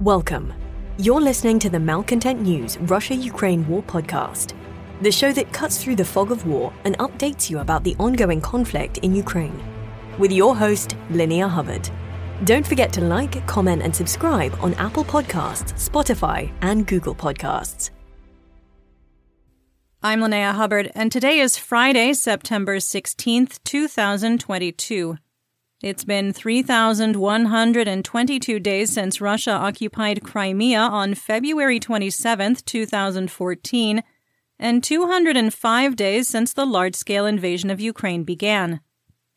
Welcome. You're listening to the Malcontent News Russia Ukraine War podcast, the show that cuts through the fog of war and updates you about the ongoing conflict in Ukraine. With your host, Linnea Hubbard. Don't forget to like, comment, and subscribe on Apple Podcasts, Spotify, and Google Podcasts. I'm Linnea Hubbard, and today is Friday, September 16th, 2022. It's been 3,122 days since Russia occupied Crimea on February 27, 2014, and 205 days since the large scale invasion of Ukraine began.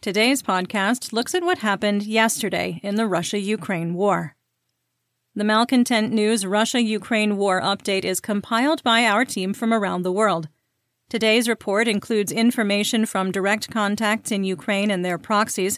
Today's podcast looks at what happened yesterday in the Russia Ukraine war. The Malcontent News Russia Ukraine War update is compiled by our team from around the world. Today's report includes information from direct contacts in Ukraine and their proxies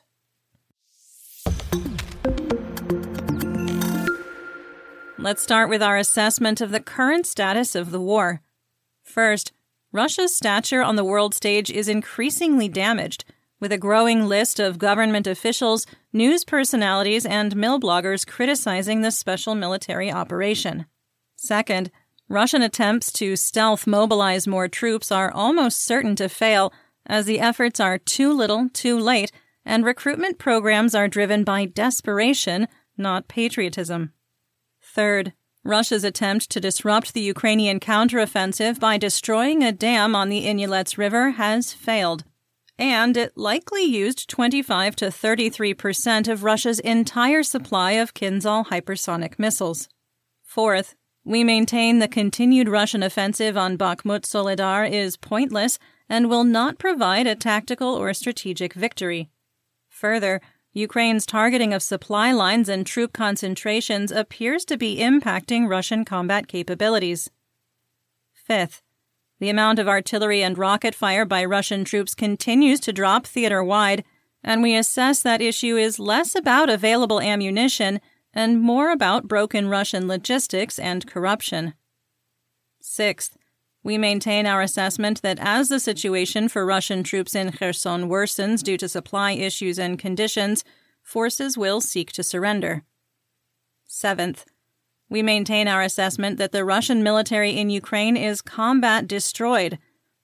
Let's start with our assessment of the current status of the war. First, Russia's stature on the world stage is increasingly damaged, with a growing list of government officials, news personalities, and mill bloggers criticizing the special military operation. Second, Russian attempts to stealth mobilize more troops are almost certain to fail, as the efforts are too little, too late, and recruitment programs are driven by desperation, not patriotism. Third, Russia's attempt to disrupt the Ukrainian counteroffensive by destroying a dam on the Inhulets River has failed. And it likely used 25 to 33 percent of Russia's entire supply of Kinzhal hypersonic missiles. Fourth, we maintain the continued Russian offensive on Bakhmut Soledar is pointless and will not provide a tactical or strategic victory. Further, Ukraine's targeting of supply lines and troop concentrations appears to be impacting Russian combat capabilities. Fifth, the amount of artillery and rocket fire by Russian troops continues to drop theater wide, and we assess that issue is less about available ammunition and more about broken Russian logistics and corruption. Sixth, we maintain our assessment that as the situation for Russian troops in Kherson worsens due to supply issues and conditions, forces will seek to surrender. Seventh, we maintain our assessment that the Russian military in Ukraine is combat destroyed,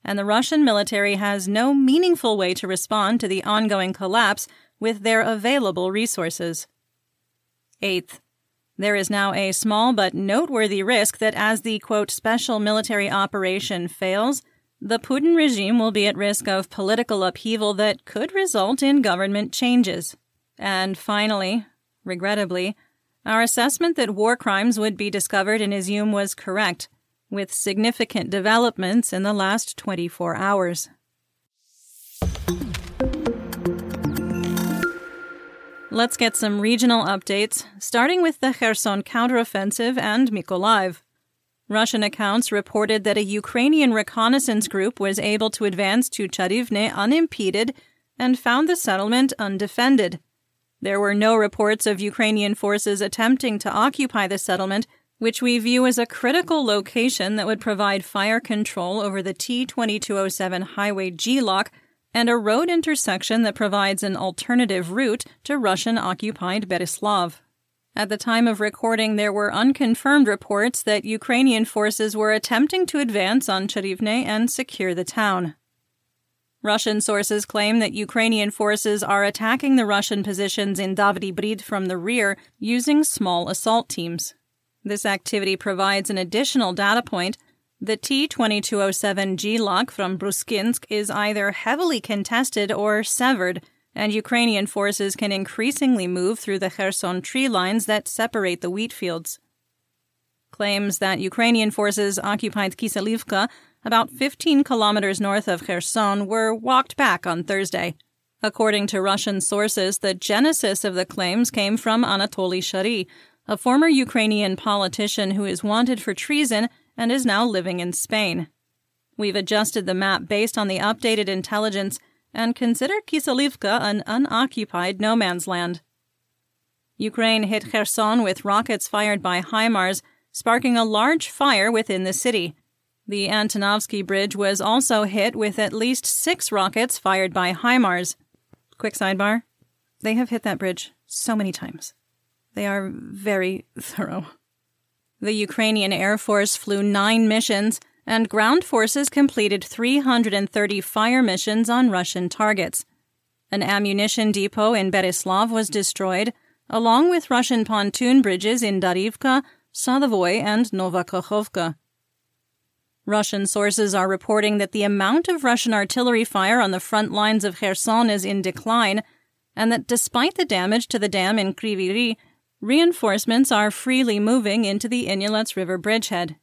and the Russian military has no meaningful way to respond to the ongoing collapse with their available resources. Eighth, there is now a small but noteworthy risk that as the quote special military operation fails, the Putin regime will be at risk of political upheaval that could result in government changes. And finally, regrettably, our assessment that war crimes would be discovered in Izium was correct, with significant developments in the last 24 hours. Let's get some regional updates, starting with the Kherson counteroffensive and Mykolaiv. Russian accounts reported that a Ukrainian reconnaissance group was able to advance to Charivne unimpeded and found the settlement undefended. There were no reports of Ukrainian forces attempting to occupy the settlement, which we view as a critical location that would provide fire control over the T 2207 highway GLOC and a road intersection that provides an alternative route to Russian occupied Berislav. At the time of recording, there were unconfirmed reports that Ukrainian forces were attempting to advance on Charivne and secure the town. Russian sources claim that Ukrainian forces are attacking the Russian positions in Brid from the rear using small assault teams. This activity provides an additional data point the T 2207 GLOC from Bruskinsk is either heavily contested or severed, and Ukrainian forces can increasingly move through the Kherson tree lines that separate the wheat fields. Claims that Ukrainian forces occupied Kiselivka, about 15 kilometers north of Kherson, were walked back on Thursday. According to Russian sources, the genesis of the claims came from Anatoly Shary, a former Ukrainian politician who is wanted for treason and is now living in Spain. We've adjusted the map based on the updated intelligence and consider Kiselivka an unoccupied no man's land. Ukraine hit Kherson with rockets fired by HIMARS, sparking a large fire within the city. The Antonovsky Bridge was also hit with at least six rockets fired by HIMARS. Quick sidebar they have hit that bridge so many times. They are very thorough. The Ukrainian Air Force flew nine missions, and ground forces completed 330 fire missions on Russian targets. An ammunition depot in Berislav was destroyed, along with Russian pontoon bridges in Darivka, Sadavoy, and Nova Kakhovka. Russian sources are reporting that the amount of Russian artillery fire on the front lines of Kherson is in decline, and that despite the damage to the dam in Kryvyi reinforcements are freely moving into the Inhulets River bridgehead.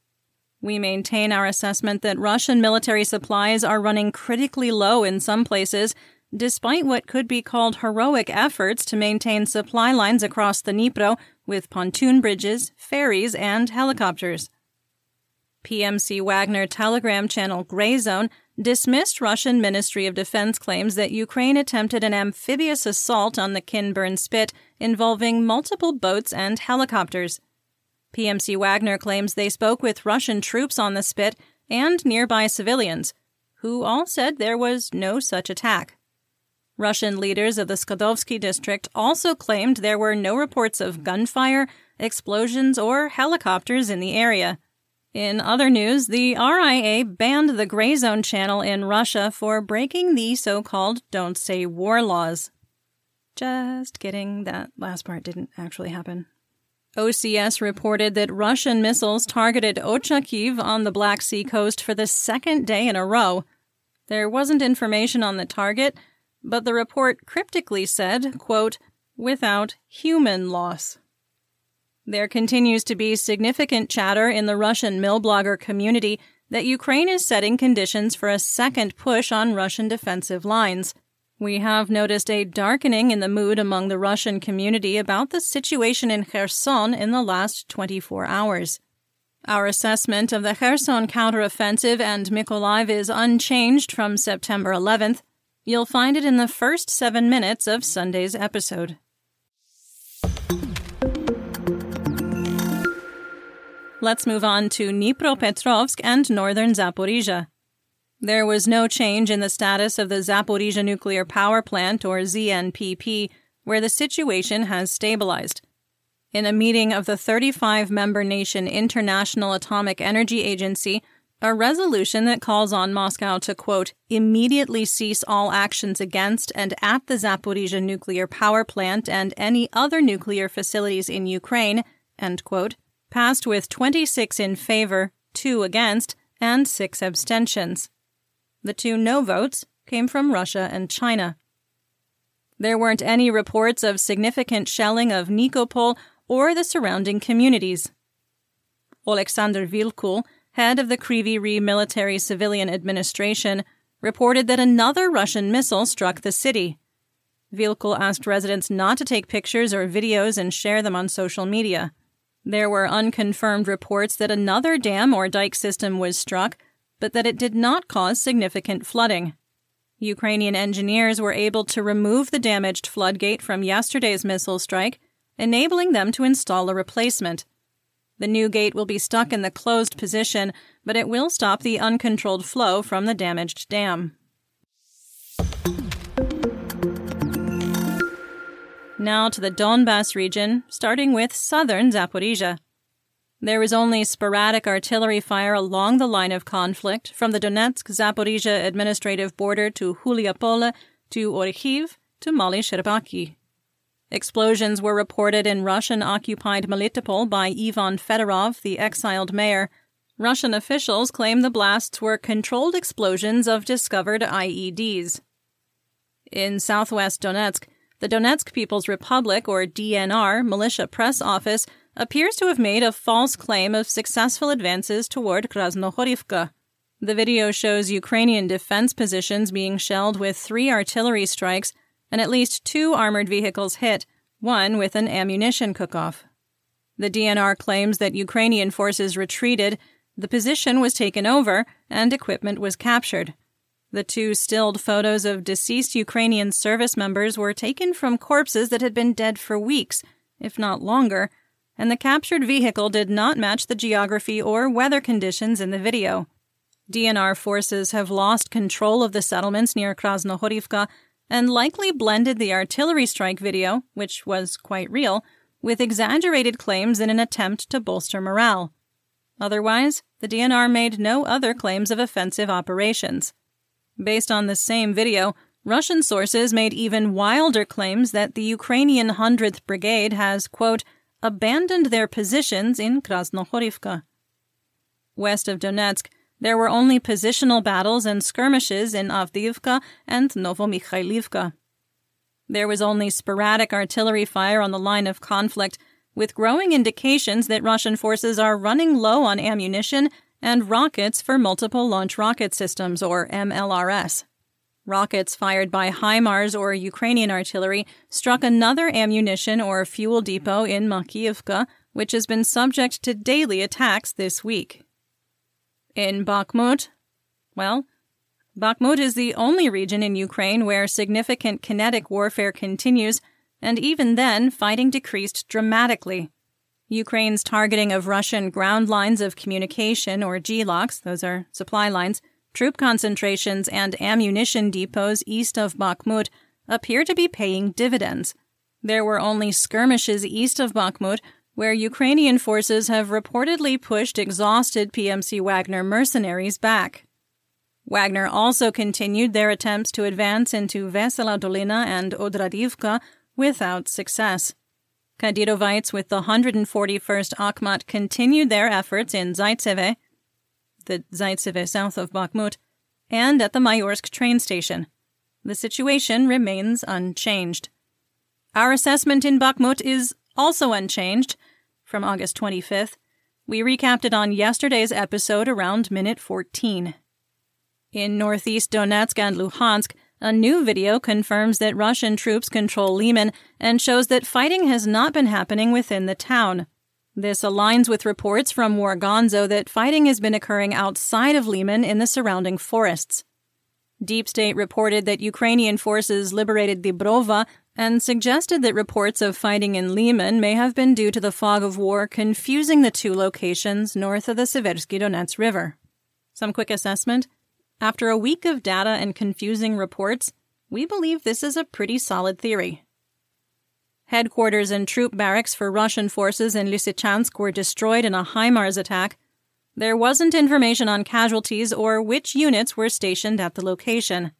We maintain our assessment that Russian military supplies are running critically low in some places, despite what could be called heroic efforts to maintain supply lines across the Dnipro with pontoon bridges, ferries, and helicopters. PMC Wagner Telegram channel Grey Zone dismissed Russian Ministry of Defense claims that Ukraine attempted an amphibious assault on the Kinburn Spit involving multiple boats and helicopters. PMC Wagner claims they spoke with Russian troops on the spit and nearby civilians, who all said there was no such attack. Russian leaders of the Skadovsky district also claimed there were no reports of gunfire, explosions, or helicopters in the area. In other news, the RIA banned the Grey Zone channel in Russia for breaking the so called Don't Say War laws. Just kidding, that last part didn't actually happen. OCS reported that Russian missiles targeted Ochakiv on the Black Sea coast for the second day in a row. There wasn't information on the target, but the report cryptically said, quote, without human loss. There continues to be significant chatter in the Russian mill blogger community that Ukraine is setting conditions for a second push on Russian defensive lines. We have noticed a darkening in the mood among the Russian community about the situation in Kherson in the last 24 hours. Our assessment of the Kherson counteroffensive and Mykolaiv is unchanged from September 11th. You'll find it in the first seven minutes of Sunday's episode. Let's move on to Dnipropetrovsk and northern Zaporizhia. There was no change in the status of the Zaporizhia nuclear power plant, or ZNPP, where the situation has stabilized. In a meeting of the 35 member nation International Atomic Energy Agency, a resolution that calls on Moscow to, quote, immediately cease all actions against and at the Zaporizhia nuclear power plant and any other nuclear facilities in Ukraine, end quote, passed with 26 in favor, 2 against, and 6 abstentions. The two no votes came from Russia and China. There weren't any reports of significant shelling of Nikopol or the surrounding communities. Alexander Vilkul, head of the Kryvyi Rih Military Civilian Administration, reported that another Russian missile struck the city. Vilkul asked residents not to take pictures or videos and share them on social media. There were unconfirmed reports that another dam or dike system was struck, but that it did not cause significant flooding. Ukrainian engineers were able to remove the damaged floodgate from yesterday's missile strike, enabling them to install a replacement. The new gate will be stuck in the closed position, but it will stop the uncontrolled flow from the damaged dam. Now to the Donbass region, starting with southern Zaporizhia. There was only sporadic artillery fire along the line of conflict from the Donetsk Zaporizhia administrative border to Huliapole to Orikhiv to Mali Sherbaki. Explosions were reported in Russian occupied Melitopol by Ivan Fedorov, the exiled mayor. Russian officials claim the blasts were controlled explosions of discovered IEDs. In southwest Donetsk, the Donetsk People's Republic, or DNR, militia press office appears to have made a false claim of successful advances toward Krasnohorivka. The video shows Ukrainian defense positions being shelled with three artillery strikes and at least two armored vehicles hit, one with an ammunition cook-off. The DNR claims that Ukrainian forces retreated, the position was taken over, and equipment was captured. The two stilled photos of deceased Ukrainian service members were taken from corpses that had been dead for weeks, if not longer, and the captured vehicle did not match the geography or weather conditions in the video. DNR forces have lost control of the settlements near Krasnohorivka and likely blended the artillery strike video, which was quite real, with exaggerated claims in an attempt to bolster morale. Otherwise, the DNR made no other claims of offensive operations. Based on the same video, Russian sources made even wilder claims that the Ukrainian 100th Brigade has, quote, abandoned their positions in Krasnohorivka. West of Donetsk, there were only positional battles and skirmishes in Avdiivka and Novomikhailivka. There was only sporadic artillery fire on the line of conflict, with growing indications that Russian forces are running low on ammunition and rockets for multiple launch rocket systems, or MLRS. Rockets fired by HIMARS or Ukrainian artillery struck another ammunition or fuel depot in Makiivka, which has been subject to daily attacks this week. In Bakhmut, well, Bakhmut is the only region in Ukraine where significant kinetic warfare continues, and even then, fighting decreased dramatically. Ukraine's targeting of Russian ground lines of communication, or GLOCs, those are supply lines, troop concentrations, and ammunition depots east of Bakhmut appear to be paying dividends. There were only skirmishes east of Bakhmut, where Ukrainian forces have reportedly pushed exhausted PMC Wagner mercenaries back. Wagner also continued their attempts to advance into Vesela Dolina and Odradivka without success. Kadyrovites with the 141st Akhmat continued their efforts in Zaitseve, the Zaitseve south of Bakhmut, and at the Mayorsk train station. The situation remains unchanged. Our assessment in Bakhmut is also unchanged from August 25th. We recapped it on yesterday's episode around minute 14. In northeast Donetsk and Luhansk, a new video confirms that Russian troops control Liman and shows that fighting has not been happening within the town. This aligns with reports from War Gonzo that fighting has been occurring outside of Liman in the surrounding forests. Deep State reported that Ukrainian forces liberated Dibrova and suggested that reports of fighting in Liman may have been due to the fog of war confusing the two locations north of the Seversky Donets River. Some quick assessment after a week of data and confusing reports, we believe this is a pretty solid theory. Headquarters and troop barracks for Russian forces in Lysychansk were destroyed in a HIMARS attack. There wasn't information on casualties or which units were stationed at the location.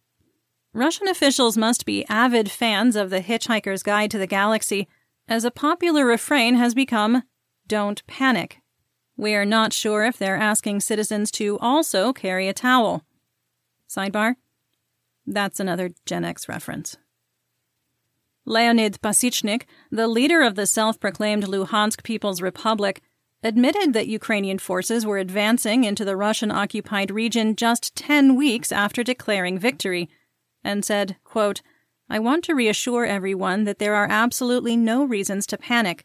Russian officials must be avid fans of The Hitchhiker's Guide to the Galaxy, as a popular refrain has become, Don't panic. We are not sure if they're asking citizens to also carry a towel. Sidebar? That's another Gen X reference. Leonid Pasichnik, the leader of the self proclaimed Luhansk People's Republic, admitted that Ukrainian forces were advancing into the Russian occupied region just 10 weeks after declaring victory, and said, quote, I want to reassure everyone that there are absolutely no reasons to panic.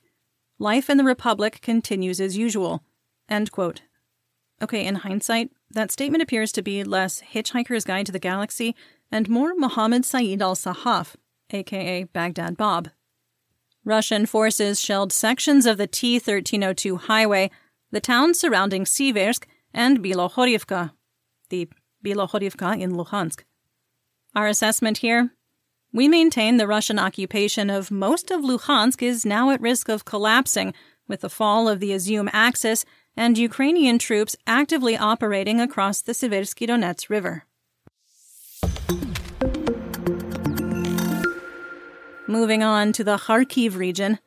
Life in the Republic continues as usual. End quote. Okay, in hindsight, that statement appears to be less Hitchhiker's Guide to the Galaxy and more Mohammed Saeed al Sahaf, aka Baghdad Bob. Russian forces shelled sections of the T 1302 highway, the towns surrounding Siversk, and Bilohorivka, the Bilohorivka in Luhansk. Our assessment here? We maintain the Russian occupation of most of Luhansk is now at risk of collapsing with the fall of the Izium Axis and Ukrainian troops actively operating across the Seversky Donets River. Moving on to the Kharkiv region,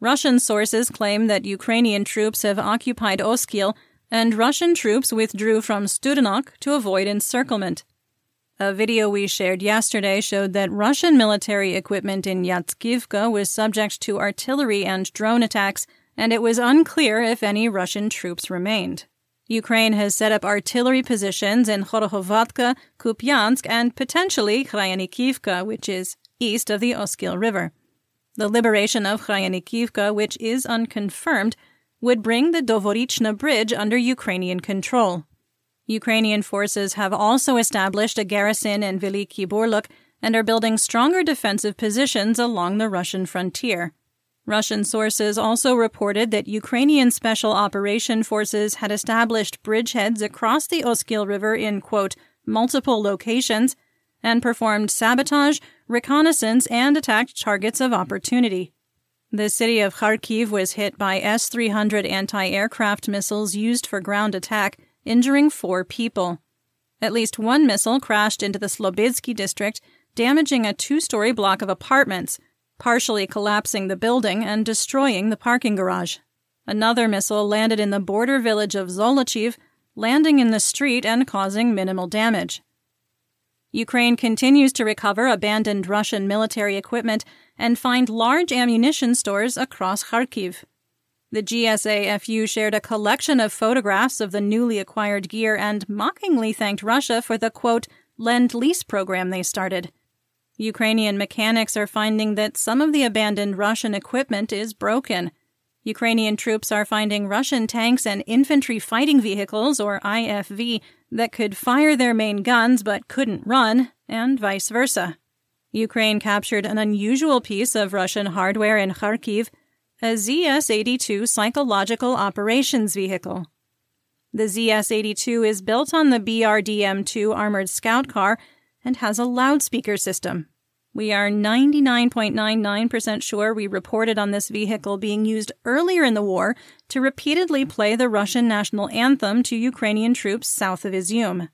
Russian sources claim that Ukrainian troops have occupied Oskil and Russian troops withdrew from Studenok to avoid encirclement. A video we shared yesterday showed that Russian military equipment in Yatskivka was subject to artillery and drone attacks and it was unclear if any Russian troops remained. Ukraine has set up artillery positions in Khorohovatka, Kupiansk, and potentially Kryanikivka, which is east of the Oskil River. The liberation of Kryanikivka, which is unconfirmed, would bring the Dovorichna Bridge under Ukrainian control. Ukrainian forces have also established a garrison in Veliki Burluk and are building stronger defensive positions along the Russian frontier. Russian sources also reported that Ukrainian Special Operation Forces had established bridgeheads across the Oskil River in, quote, multiple locations and performed sabotage, reconnaissance, and attacked targets of opportunity. The city of Kharkiv was hit by S 300 anti aircraft missiles used for ground attack, injuring four people. At least one missile crashed into the Slobidsky district, damaging a two story block of apartments, partially collapsing the building and destroying the parking garage. Another missile landed in the border village of Zolochiv, landing in the street and causing minimal damage. Ukraine continues to recover abandoned Russian military equipment and find large ammunition stores across Kharkiv. The GSAFU shared a collection of photographs of the newly acquired gear and mockingly thanked Russia for the quote, lend lease program they started. Ukrainian mechanics are finding that some of the abandoned Russian equipment is broken. Ukrainian troops are finding Russian tanks and infantry fighting vehicles, or IFV, that could fire their main guns but couldn't run, and vice versa. Ukraine captured an unusual piece of Russian hardware in Kharkiv, a ZS 82 psychological operations vehicle. The ZS 82 is built on the BRDM 2 armored scout car and has a loudspeaker system. We are 99.99% sure we reported on this vehicle being used earlier in the war to repeatedly play the Russian national anthem to Ukrainian troops south of Izium.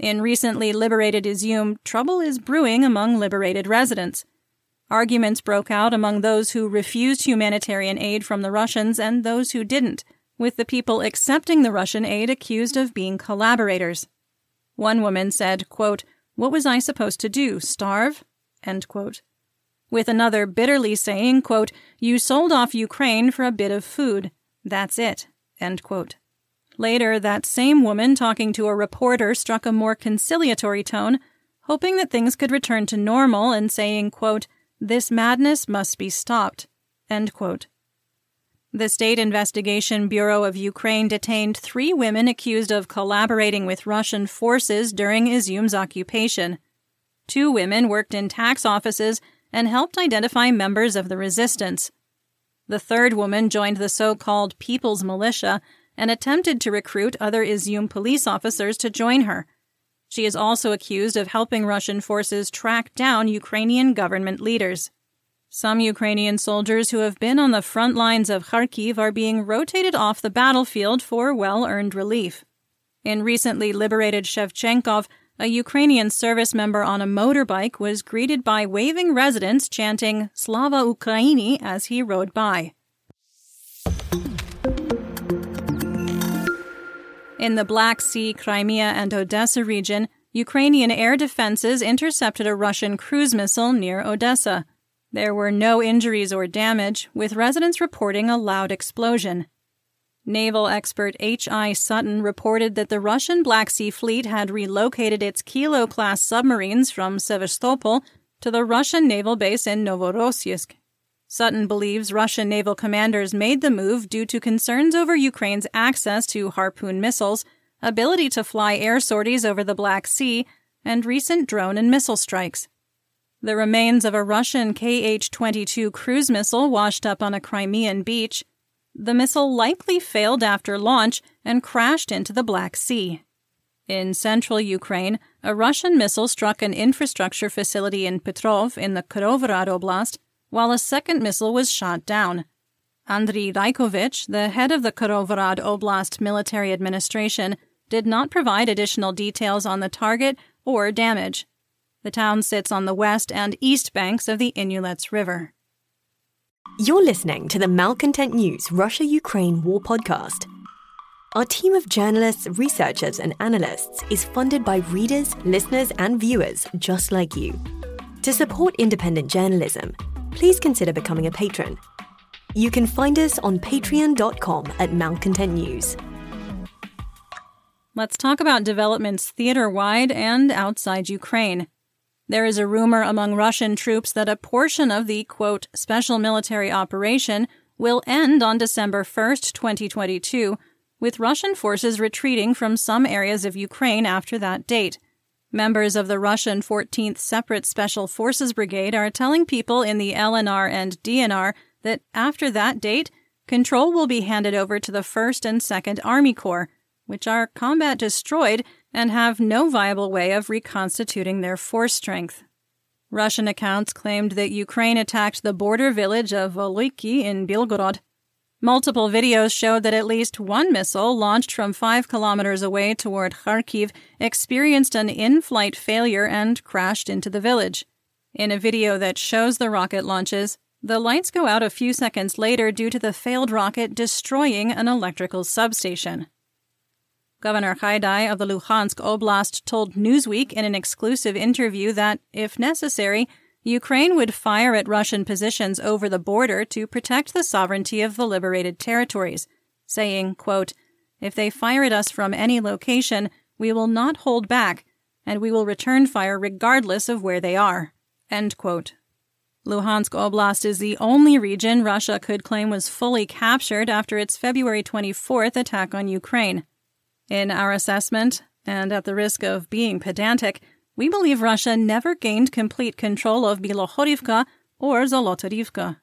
In recently liberated Izium, trouble is brewing among liberated residents. Arguments broke out among those who refused humanitarian aid from the Russians and those who didn't, with the people accepting the Russian aid accused of being collaborators. One woman said, quote, what was I supposed to do? Starve? With another bitterly saying, quote, You sold off Ukraine for a bit of food. That's it. Later, that same woman talking to a reporter struck a more conciliatory tone, hoping that things could return to normal and saying, quote, This madness must be stopped. The State Investigation Bureau of Ukraine detained three women accused of collaborating with Russian forces during Izium's occupation. Two women worked in tax offices and helped identify members of the resistance. The third woman joined the so called People's Militia and attempted to recruit other Izium police officers to join her. She is also accused of helping Russian forces track down Ukrainian government leaders. Some Ukrainian soldiers who have been on the front lines of Kharkiv are being rotated off the battlefield for well earned relief. In recently liberated Shevchenkov, a Ukrainian service member on a motorbike was greeted by waving residents chanting Slava Ukraini as he rode by. In the Black Sea, Crimea, and Odessa region, Ukrainian air defenses intercepted a Russian cruise missile near Odessa. There were no injuries or damage, with residents reporting a loud explosion. Naval expert H.I. Sutton reported that the Russian Black Sea Fleet had relocated its Kilo class submarines from Sevastopol to the Russian naval base in Novorossiysk. Sutton believes Russian naval commanders made the move due to concerns over Ukraine's access to Harpoon missiles, ability to fly air sorties over the Black Sea, and recent drone and missile strikes. The remains of a Russian Kh 22 cruise missile washed up on a Crimean beach. The missile likely failed after launch and crashed into the Black Sea. In central Ukraine, a Russian missile struck an infrastructure facility in Petrov in the Kirovohrad Oblast, while a second missile was shot down. Andriy Raikovich, the head of the Kirovohrad Oblast military administration, did not provide additional details on the target or damage. The town sits on the west and east banks of the Inhulets River. You're listening to the Malcontent News Russia Ukraine War Podcast. Our team of journalists, researchers, and analysts is funded by readers, listeners, and viewers just like you. To support independent journalism, please consider becoming a patron. You can find us on patreon.com at Malcontent News. Let's talk about developments theater wide and outside Ukraine. There is a rumor among Russian troops that a portion of the, quote, special military operation will end on December 1, 2022, with Russian forces retreating from some areas of Ukraine after that date. Members of the Russian 14th Separate Special Forces Brigade are telling people in the LNR and DNR that after that date, control will be handed over to the 1st and 2nd Army Corps, which are combat destroyed and have no viable way of reconstituting their force strength. Russian accounts claimed that Ukraine attacked the border village of Voloiki in Belgorod. Multiple videos showed that at least one missile launched from five kilometers away toward Kharkiv experienced an in flight failure and crashed into the village. In a video that shows the rocket launches, the lights go out a few seconds later due to the failed rocket destroying an electrical substation. Governor Haidai of the Luhansk Oblast told Newsweek in an exclusive interview that, if necessary, Ukraine would fire at Russian positions over the border to protect the sovereignty of the liberated territories, saying, quote, If they fire at us from any location, we will not hold back, and we will return fire regardless of where they are. End quote. Luhansk Oblast is the only region Russia could claim was fully captured after its February 24th attack on Ukraine. In our assessment, and at the risk of being pedantic, we believe Russia never gained complete control of Bilohorivka or Zolotorivka.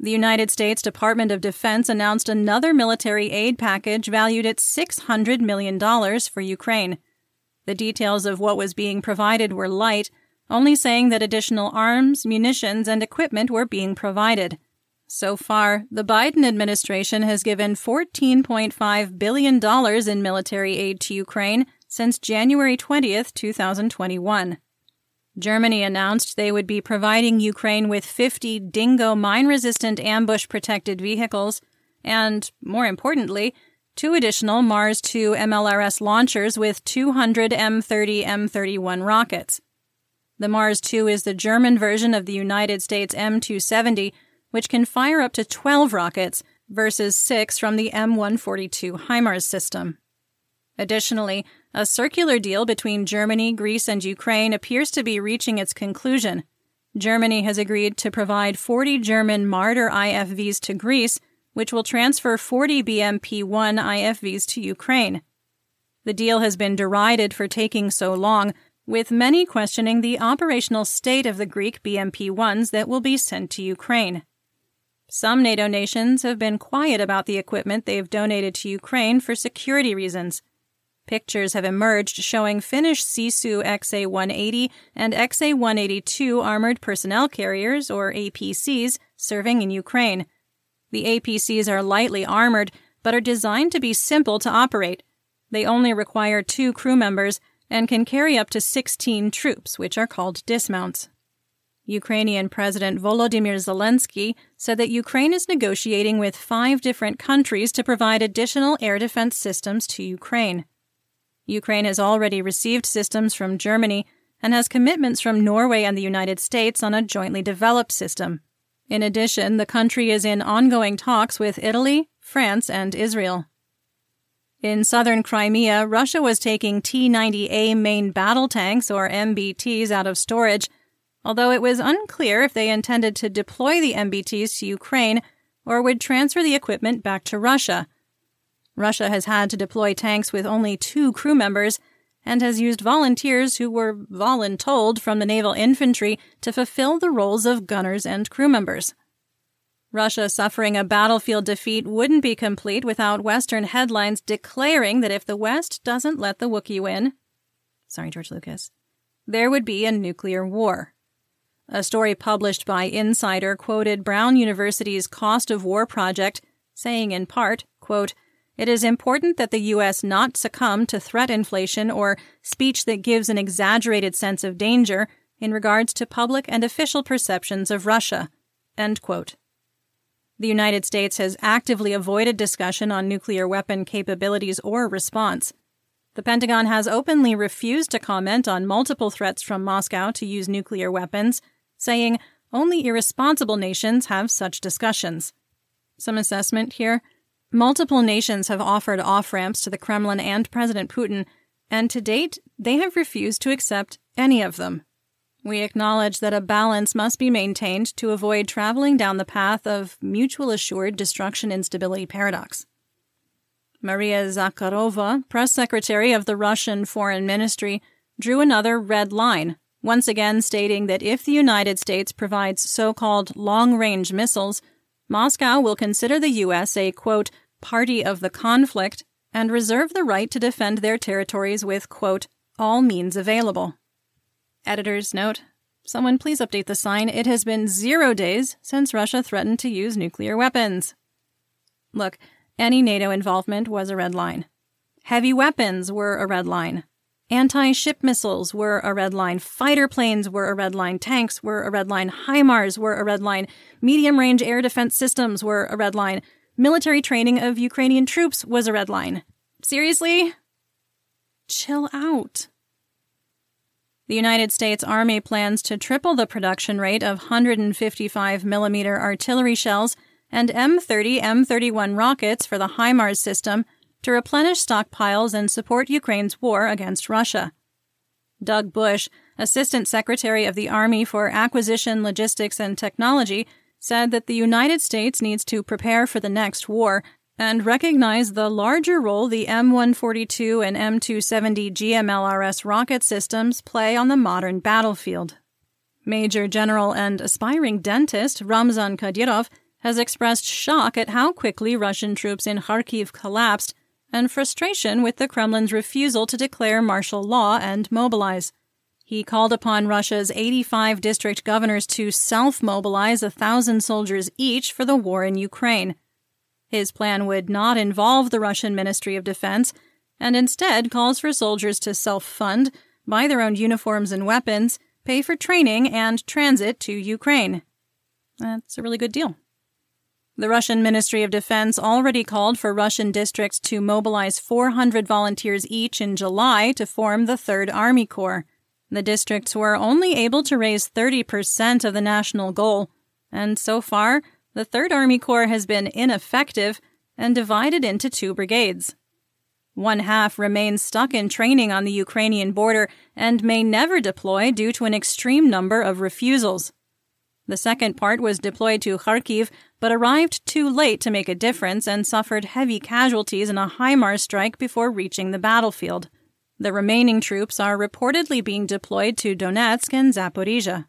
The United States Department of Defense announced another military aid package valued at $600 million for Ukraine. The details of what was being provided were light, only saying that additional arms, munitions, and equipment were being provided. So far, the Biden administration has given $14.5 billion in military aid to Ukraine since January 20th, 2021. Germany announced they would be providing Ukraine with 50 Dingo mine resistant ambush protected vehicles and, more importantly, two additional Mars 2 MLRS launchers with 200 M30 M31 rockets. The Mars 2 is the German version of the United States M270, which can fire up to 12 rockets versus 6 from the M142 HIMARS system. Additionally, a circular deal between Germany, Greece, and Ukraine appears to be reaching its conclusion. Germany has agreed to provide 40 German Marder IFVs to Greece, which will transfer 40 BMP 1 IFVs to Ukraine. The deal has been derided for taking so long, with many questioning the operational state of the Greek BMP 1s that will be sent to Ukraine. Some NATO nations have been quiet about the equipment they've donated to Ukraine for security reasons. Pictures have emerged showing Finnish Sisu XA 180 and XA 182 armored personnel carriers, or APCs, serving in Ukraine. The APCs are lightly armored, but are designed to be simple to operate. They only require two crew members and can carry up to 16 troops, which are called dismounts. Ukrainian President Volodymyr Zelensky said that Ukraine is negotiating with five different countries to provide additional air defense systems to Ukraine. Ukraine has already received systems from Germany and has commitments from Norway and the United States on a jointly developed system. In addition, the country is in ongoing talks with Italy, France, and Israel. In southern Crimea, Russia was taking T 90A main battle tanks, or MBTs, out of storage, although it was unclear if they intended to deploy the MBTs to Ukraine or would transfer the equipment back to Russia. Russia has had to deploy tanks with only two crew members and has used volunteers who were voluntold from the naval infantry to fulfill the roles of gunners and crew members. Russia suffering a battlefield defeat wouldn't be complete without Western headlines declaring that if the West doesn't let the Wookiee win, sorry, George Lucas, there would be a nuclear war. A story published by Insider quoted Brown University's Cost of War project, saying in part, quote, it is important that the U.S. not succumb to threat inflation or speech that gives an exaggerated sense of danger in regards to public and official perceptions of Russia. End quote. The United States has actively avoided discussion on nuclear weapon capabilities or response. The Pentagon has openly refused to comment on multiple threats from Moscow to use nuclear weapons, saying only irresponsible nations have such discussions. Some assessment here. Multiple nations have offered off ramps to the Kremlin and President Putin, and to date, they have refused to accept any of them. We acknowledge that a balance must be maintained to avoid traveling down the path of mutual assured destruction instability paradox. Maria Zakharova, press secretary of the Russian Foreign Ministry, drew another red line, once again stating that if the United States provides so called long range missiles, Moscow will consider the U.S. a, quote, party of the conflict and reserve the right to defend their territories with, quote, all means available. Editor's note Someone please update the sign. It has been zero days since Russia threatened to use nuclear weapons. Look, any NATO involvement was a red line. Heavy weapons were a red line. Anti ship missiles were a red line. Fighter planes were a red line. Tanks were a red line. HIMARS were a red line. Medium range air defense systems were a red line. Military training of Ukrainian troops was a red line. Seriously? Chill out. The United States Army plans to triple the production rate of 155 millimeter artillery shells and M30 M31 rockets for the HIMARS system to replenish stockpiles and support Ukraine's war against Russia. Doug Bush, Assistant Secretary of the Army for Acquisition, Logistics, and Technology, said that the United States needs to prepare for the next war and recognize the larger role the M142 and M270 GMLRS rocket systems play on the modern battlefield. Major General and aspiring dentist Ramzan Kadyrov has expressed shock at how quickly Russian troops in Kharkiv collapsed and frustration with the Kremlin's refusal to declare martial law and mobilize. He called upon Russia's 85 district governors to self mobilize a thousand soldiers each for the war in Ukraine. His plan would not involve the Russian Ministry of Defense, and instead calls for soldiers to self fund, buy their own uniforms and weapons, pay for training, and transit to Ukraine. That's a really good deal. The Russian Ministry of Defense already called for Russian districts to mobilize 400 volunteers each in July to form the Third Army Corps. The districts were only able to raise 30% of the national goal, and so far, the Third Army Corps has been ineffective and divided into two brigades. One half remains stuck in training on the Ukrainian border and may never deploy due to an extreme number of refusals. The second part was deployed to Kharkiv, but arrived too late to make a difference and suffered heavy casualties in a HIMARS strike before reaching the battlefield. The remaining troops are reportedly being deployed to Donetsk and Zaporizhia.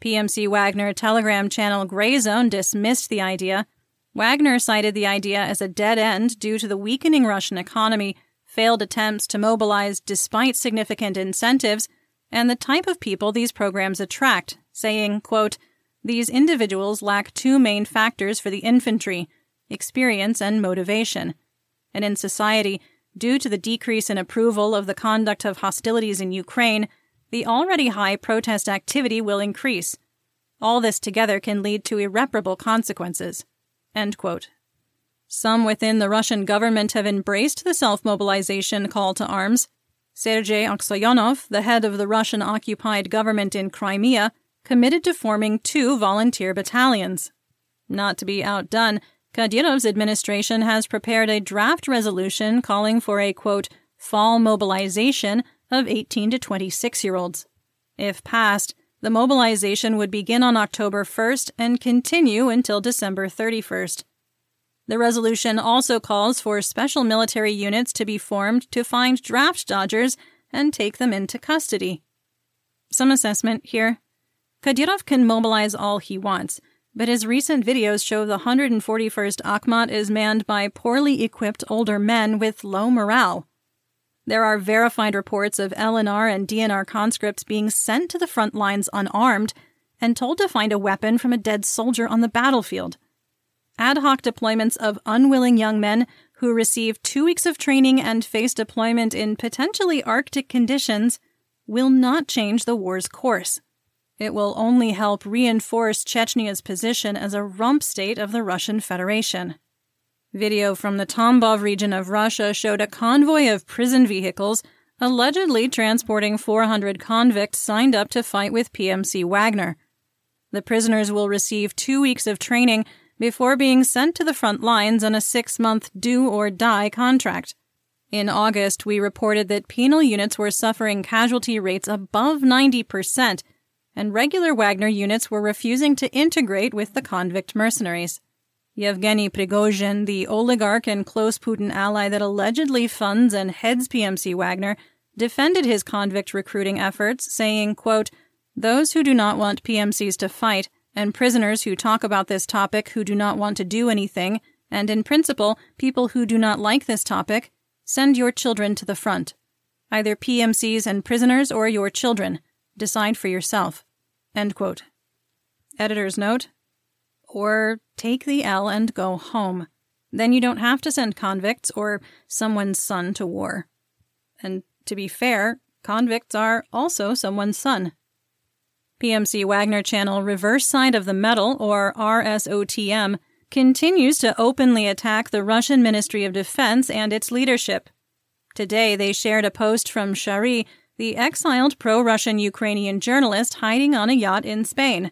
PMC Wagner Telegram channel Gray Zone dismissed the idea. Wagner cited the idea as a dead end due to the weakening Russian economy, failed attempts to mobilize despite significant incentives, and the type of people these programs attract, saying, quote, These individuals lack two main factors for the infantry experience and motivation. And in society, due to the decrease in approval of the conduct of hostilities in Ukraine, the already high protest activity will increase. All this together can lead to irreparable consequences. Some within the Russian government have embraced the self mobilization call to arms. Sergei Aksyonov, the head of the Russian occupied government in Crimea, committed to forming two volunteer battalions. Not to be outdone, Kadyrov's administration has prepared a draft resolution calling for a quote, fall mobilization of 18 to 26 year olds. If passed, the mobilization would begin on October 1st and continue until December 31st. The resolution also calls for special military units to be formed to find draft dodgers and take them into custody. Some assessment here. Kadyrov can mobilize all he wants, but his recent videos show the 141st Akhmat is manned by poorly equipped older men with low morale. There are verified reports of LNR and DNR conscripts being sent to the front lines unarmed and told to find a weapon from a dead soldier on the battlefield. Ad hoc deployments of unwilling young men who receive two weeks of training and face deployment in potentially Arctic conditions will not change the war's course. It will only help reinforce Chechnya's position as a rump state of the Russian Federation. Video from the Tambov region of Russia showed a convoy of prison vehicles allegedly transporting 400 convicts signed up to fight with PMC Wagner. The prisoners will receive two weeks of training before being sent to the front lines on a six month do or die contract. In August, we reported that penal units were suffering casualty rates above 90%, and regular Wagner units were refusing to integrate with the convict mercenaries. Yevgeny Prigozhin, the oligarch and close Putin ally that allegedly funds and heads PMC Wagner, defended his convict recruiting efforts, saying, quote, Those who do not want PMCs to fight, and prisoners who talk about this topic who do not want to do anything, and in principle, people who do not like this topic, Send your children to the front. Either PMCs and prisoners or your children. Decide for yourself. End quote. Editor's note Or take the L and go home. Then you don't have to send convicts or someone's son to war. And to be fair, convicts are also someone's son. PMC Wagner Channel Reverse Side of the Medal, or RSOTM, continues to openly attack the Russian Ministry of Defense and its leadership. Today, they shared a post from Shari, the exiled pro Russian Ukrainian journalist hiding on a yacht in Spain.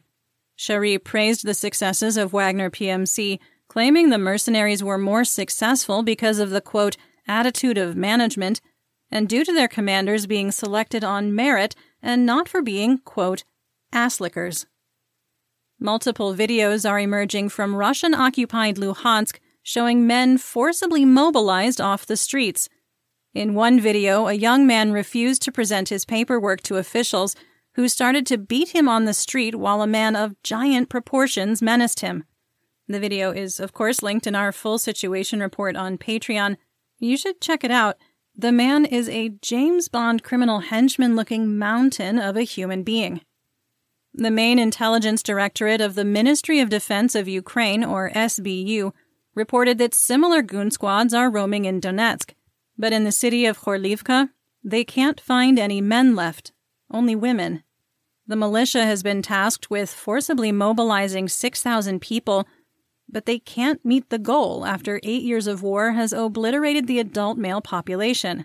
Shari praised the successes of Wagner PMC, claiming the mercenaries were more successful because of the quote, attitude of management, and due to their commanders being selected on merit and not for being, quote, asslickers. Multiple videos are emerging from Russian occupied Luhansk showing men forcibly mobilized off the streets. In one video, a young man refused to present his paperwork to officials who started to beat him on the street while a man of giant proportions menaced him. The video is, of course, linked in our full situation report on Patreon. You should check it out. The man is a James Bond criminal henchman looking mountain of a human being. The main intelligence directorate of the Ministry of Defense of Ukraine, or SBU, reported that similar goon squads are roaming in Donetsk, but in the city of Horlivka, they can't find any men left, only women. The militia has been tasked with forcibly mobilizing 6,000 people, but they can't meet the goal after eight years of war has obliterated the adult male population.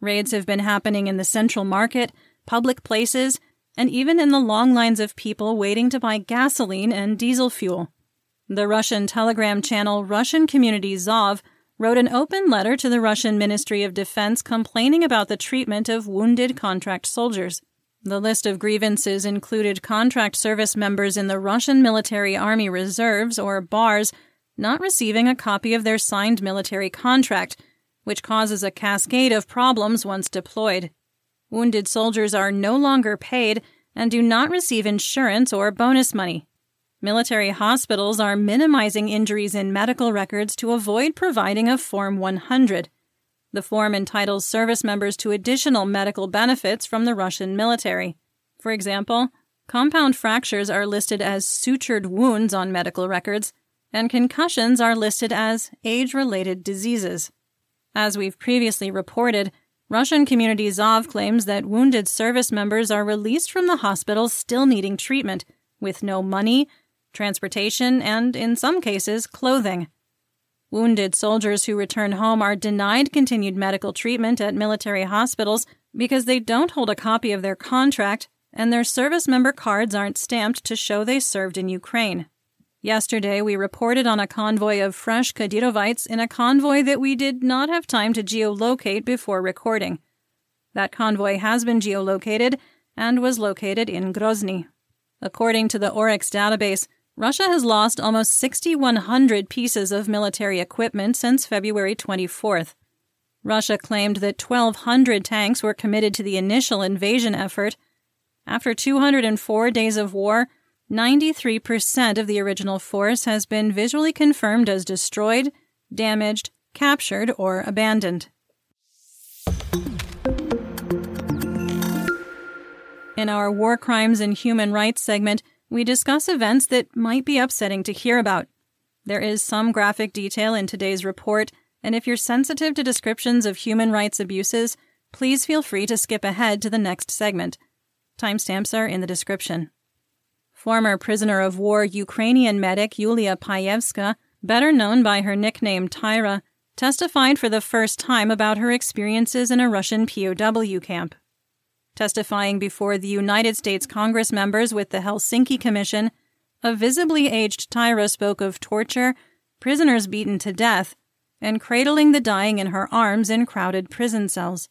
Raids have been happening in the central market, public places, and even in the long lines of people waiting to buy gasoline and diesel fuel. The Russian telegram channel Russian Community Zov wrote an open letter to the Russian Ministry of Defense complaining about the treatment of wounded contract soldiers. The list of grievances included contract service members in the Russian Military Army Reserves, or BARS, not receiving a copy of their signed military contract, which causes a cascade of problems once deployed. Wounded soldiers are no longer paid and do not receive insurance or bonus money. Military hospitals are minimizing injuries in medical records to avoid providing a Form 100. The form entitles service members to additional medical benefits from the Russian military. For example, compound fractures are listed as sutured wounds on medical records, and concussions are listed as age related diseases. As we've previously reported, Russian Community Zov claims that wounded service members are released from the hospital still needing treatment, with no money, transportation, and, in some cases, clothing. Wounded soldiers who return home are denied continued medical treatment at military hospitals because they don't hold a copy of their contract and their service member cards aren't stamped to show they served in Ukraine. Yesterday, we reported on a convoy of fresh Kadyrovites in a convoy that we did not have time to geolocate before recording. That convoy has been geolocated and was located in Grozny. According to the Oryx database, Russia has lost almost 6,100 pieces of military equipment since February 24th. Russia claimed that 1,200 tanks were committed to the initial invasion effort. After 204 days of war, 93% of the original force has been visually confirmed as destroyed, damaged, captured, or abandoned. In our War Crimes and Human Rights segment, we discuss events that might be upsetting to hear about. There is some graphic detail in today's report, and if you're sensitive to descriptions of human rights abuses, please feel free to skip ahead to the next segment. Timestamps are in the description. Former prisoner of war Ukrainian medic Yulia Payevska, better known by her nickname Tyra, testified for the first time about her experiences in a Russian POW camp. Testifying before the United States Congress members with the Helsinki Commission, a visibly aged Tyra spoke of torture, prisoners beaten to death, and cradling the dying in her arms in crowded prison cells.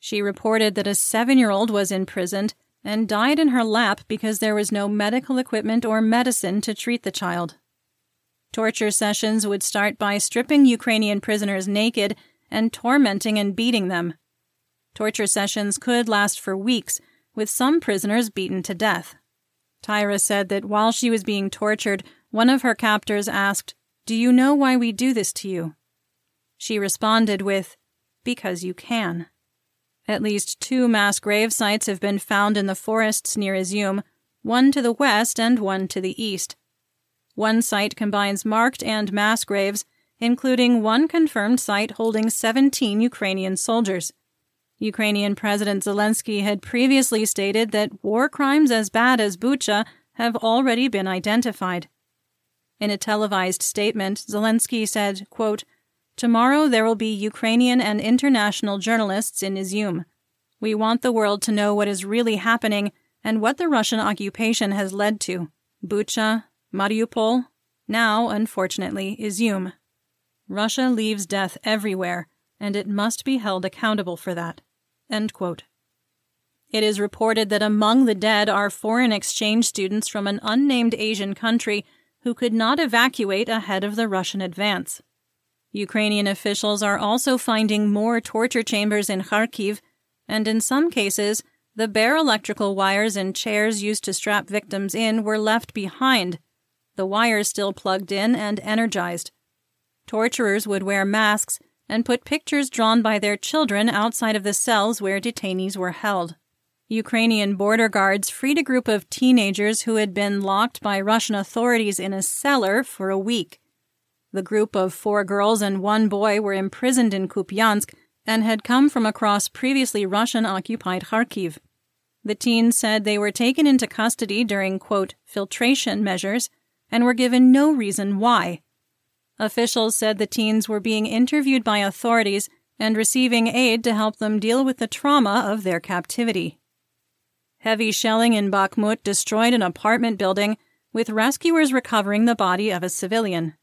She reported that a seven year old was imprisoned and died in her lap because there was no medical equipment or medicine to treat the child. Torture sessions would start by stripping Ukrainian prisoners naked and tormenting and beating them. Torture sessions could last for weeks, with some prisoners beaten to death. Tyra said that while she was being tortured, one of her captors asked, Do you know why we do this to you? She responded with, Because you can. At least two mass grave sites have been found in the forests near Izium, one to the west and one to the east. One site combines marked and mass graves, including one confirmed site holding 17 Ukrainian soldiers. Ukrainian President Zelensky had previously stated that war crimes as bad as Bucha have already been identified. In a televised statement, Zelensky said, quote, Tomorrow there will be Ukrainian and international journalists in Izium. We want the world to know what is really happening and what the Russian occupation has led to. Bucha, Mariupol, now, unfortunately, Izium. Russia leaves death everywhere, and it must be held accountable for that. It is reported that among the dead are foreign exchange students from an unnamed Asian country who could not evacuate ahead of the Russian advance. Ukrainian officials are also finding more torture chambers in Kharkiv, and in some cases, the bare electrical wires and chairs used to strap victims in were left behind, the wires still plugged in and energized. Torturers would wear masks and put pictures drawn by their children outside of the cells where detainees were held. Ukrainian border guards freed a group of teenagers who had been locked by Russian authorities in a cellar for a week. The group of four girls and one boy were imprisoned in Kupiansk and had come from across previously Russian occupied Kharkiv. The teens said they were taken into custody during, quote, filtration measures and were given no reason why. Officials said the teens were being interviewed by authorities and receiving aid to help them deal with the trauma of their captivity. Heavy shelling in Bakhmut destroyed an apartment building, with rescuers recovering the body of a civilian.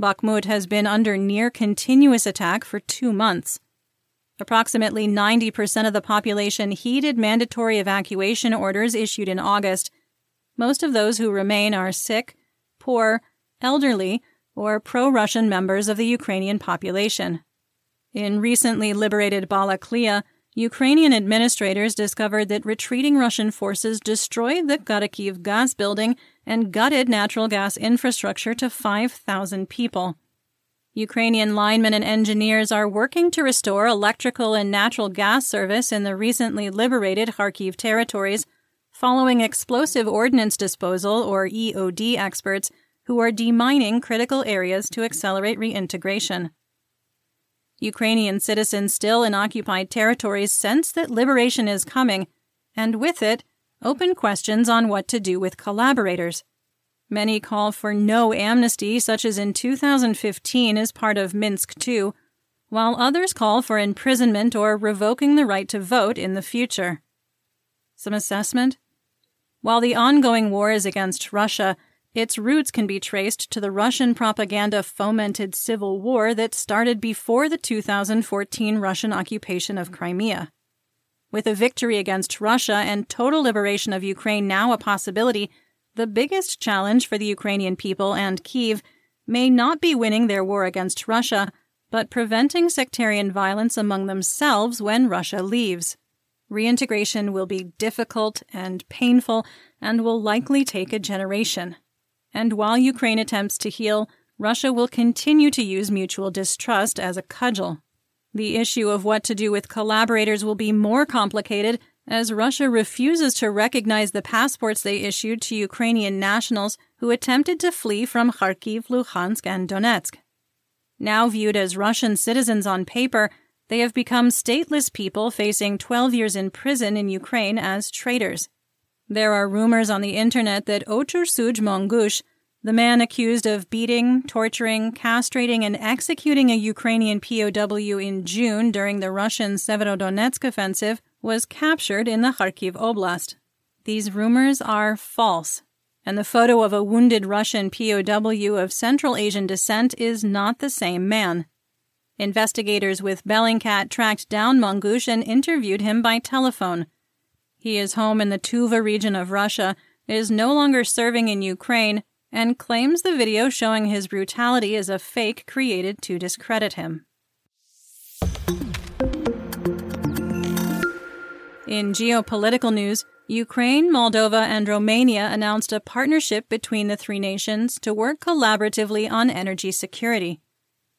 Bakhmut has been under near continuous attack for two months. Approximately 90% of the population heeded mandatory evacuation orders issued in August. Most of those who remain are sick, poor, elderly, or pro Russian members of the Ukrainian population. In recently liberated Balaklia, Ukrainian administrators discovered that retreating Russian forces destroyed the Kharkiv gas building and gutted natural gas infrastructure to 5,000 people. Ukrainian linemen and engineers are working to restore electrical and natural gas service in the recently liberated Kharkiv territories, following explosive ordnance disposal or EOD experts who are demining critical areas to accelerate reintegration. Ukrainian citizens still in occupied territories sense that liberation is coming, and with it, open questions on what to do with collaborators. Many call for no amnesty, such as in 2015 as part of Minsk II, while others call for imprisonment or revoking the right to vote in the future. Some assessment? While the ongoing war is against Russia, its roots can be traced to the Russian propaganda fomented civil war that started before the 2014 Russian occupation of Crimea. With a victory against Russia and total liberation of Ukraine now a possibility, the biggest challenge for the Ukrainian people and Kiev may not be winning their war against Russia, but preventing sectarian violence among themselves when Russia leaves. Reintegration will be difficult and painful and will likely take a generation. And while Ukraine attempts to heal, Russia will continue to use mutual distrust as a cudgel. The issue of what to do with collaborators will be more complicated as Russia refuses to recognize the passports they issued to Ukrainian nationals who attempted to flee from Kharkiv, Luhansk, and Donetsk. Now viewed as Russian citizens on paper, they have become stateless people facing 12 years in prison in Ukraine as traitors. There are rumors on the internet that Ochur Suj Mongush, the man accused of beating, torturing, castrating, and executing a Ukrainian POW in June during the Russian Severodonetsk offensive, was captured in the Kharkiv Oblast. These rumors are false, and the photo of a wounded Russian POW of Central Asian descent is not the same man. Investigators with Bellingcat tracked down Mongush and interviewed him by telephone. He is home in the Tuva region of Russia, is no longer serving in Ukraine, and claims the video showing his brutality is a fake created to discredit him. In geopolitical news, Ukraine, Moldova, and Romania announced a partnership between the three nations to work collaboratively on energy security.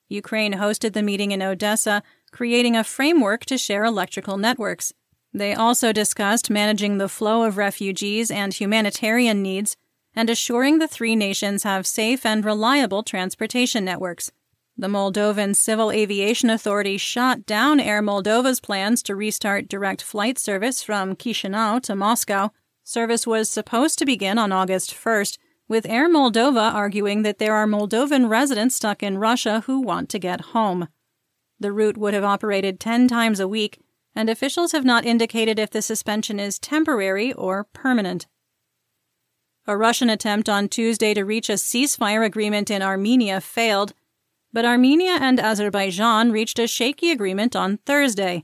Ukraine hosted the meeting in Odessa, creating a framework to share electrical networks. They also discussed managing the flow of refugees and humanitarian needs and assuring the three nations have safe and reliable transportation networks. The Moldovan Civil Aviation Authority shot down Air Moldova's plans to restart direct flight service from Chisinau to Moscow. Service was supposed to begin on August 1st, with Air Moldova arguing that there are Moldovan residents stuck in Russia who want to get home. The route would have operated 10 times a week, and officials have not indicated if the suspension is temporary or permanent. A Russian attempt on Tuesday to reach a ceasefire agreement in Armenia failed, but Armenia and Azerbaijan reached a shaky agreement on Thursday.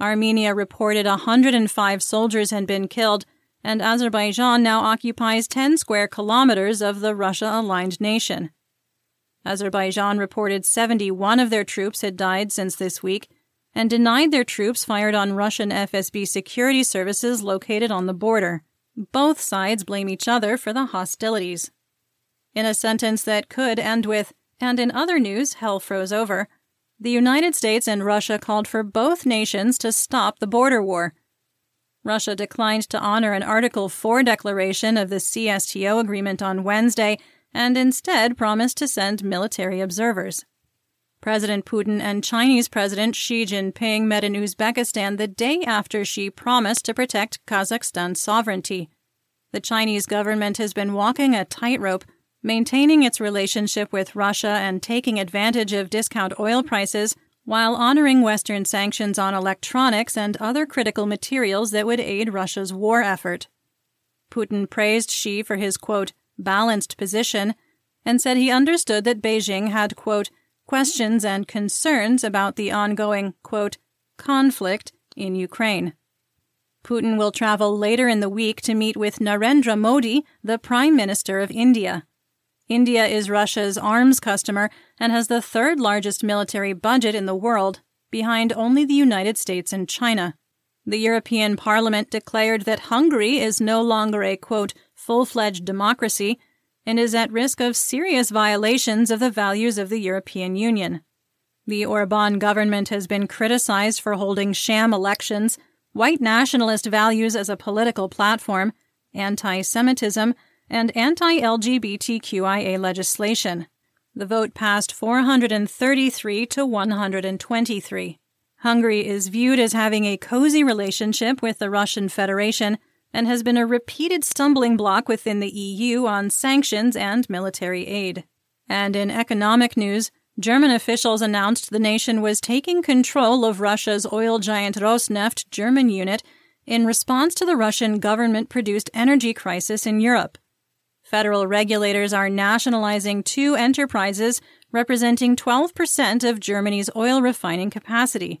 Armenia reported 105 soldiers had been killed, and Azerbaijan now occupies 10 square kilometers of the Russia aligned nation. Azerbaijan reported 71 of their troops had died since this week and denied their troops fired on Russian FSB security services located on the border. Both sides blame each other for the hostilities. In a sentence that could end with, and in other news, hell froze over, the United States and Russia called for both nations to stop the border war Russia declined to honor an Article 4 declaration of the CSTO agreement on Wednesday and instead promised to send military observers. President Putin and Chinese President Xi Jinping met in Uzbekistan the day after Xi promised to protect Kazakhstan's sovereignty. The Chinese government has been walking a tightrope, maintaining its relationship with Russia and taking advantage of discount oil prices while honoring Western sanctions on electronics and other critical materials that would aid Russia's war effort. Putin praised Xi for his, quote, balanced position and said he understood that Beijing had, quote, questions and concerns about the ongoing, quote, conflict in Ukraine. Putin will travel later in the week to meet with Narendra Modi, the Prime Minister of India. India is Russia's arms customer and has the third largest military budget in the world, behind only the United States and China. The European Parliament declared that Hungary is no longer a, quote, full fledged democracy and is at risk of serious violations of the values of the European Union. The Orban government has been criticized for holding sham elections, white nationalist values as a political platform, anti Semitism, and anti LGBTQIA legislation. The vote passed 433 to 123. Hungary is viewed as having a cozy relationship with the Russian Federation and has been a repeated stumbling block within the EU on sanctions and military aid. And in economic news, German officials announced the nation was taking control of Russia's oil giant Rosneft German unit in response to the Russian government produced energy crisis in Europe. Federal regulators are nationalizing two enterprises representing 12% of Germany's oil refining capacity.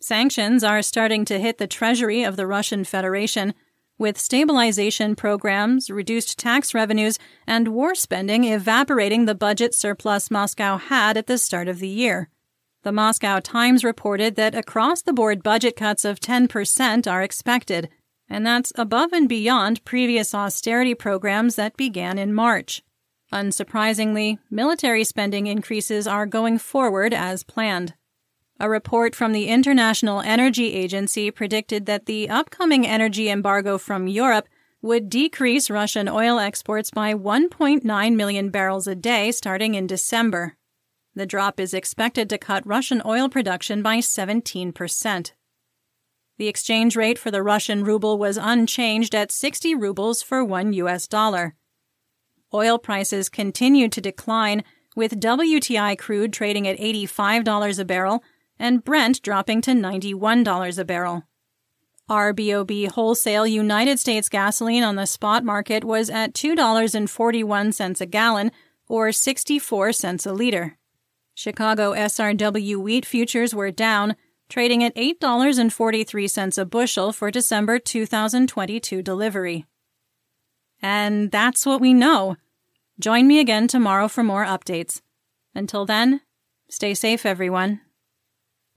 Sanctions are starting to hit the treasury of the Russian Federation, with stabilization programs, reduced tax revenues, and war spending evaporating the budget surplus Moscow had at the start of the year. The Moscow Times reported that across the board budget cuts of 10% are expected, and that's above and beyond previous austerity programs that began in March. Unsurprisingly, military spending increases are going forward as planned. A report from the International Energy Agency predicted that the upcoming energy embargo from Europe would decrease Russian oil exports by 1.9 million barrels a day starting in December. The drop is expected to cut Russian oil production by 17 percent. The exchange rate for the Russian ruble was unchanged at 60 rubles for 1 US dollar. Oil prices continued to decline, with WTI crude trading at $85 a barrel and Brent dropping to $91 a barrel. RBOB wholesale United States gasoline on the spot market was at $2.41 a gallon or 64 cents a liter. Chicago SRW wheat futures were down, trading at $8.43 a bushel for December 2022 delivery. And that's what we know. Join me again tomorrow for more updates. Until then, stay safe, everyone.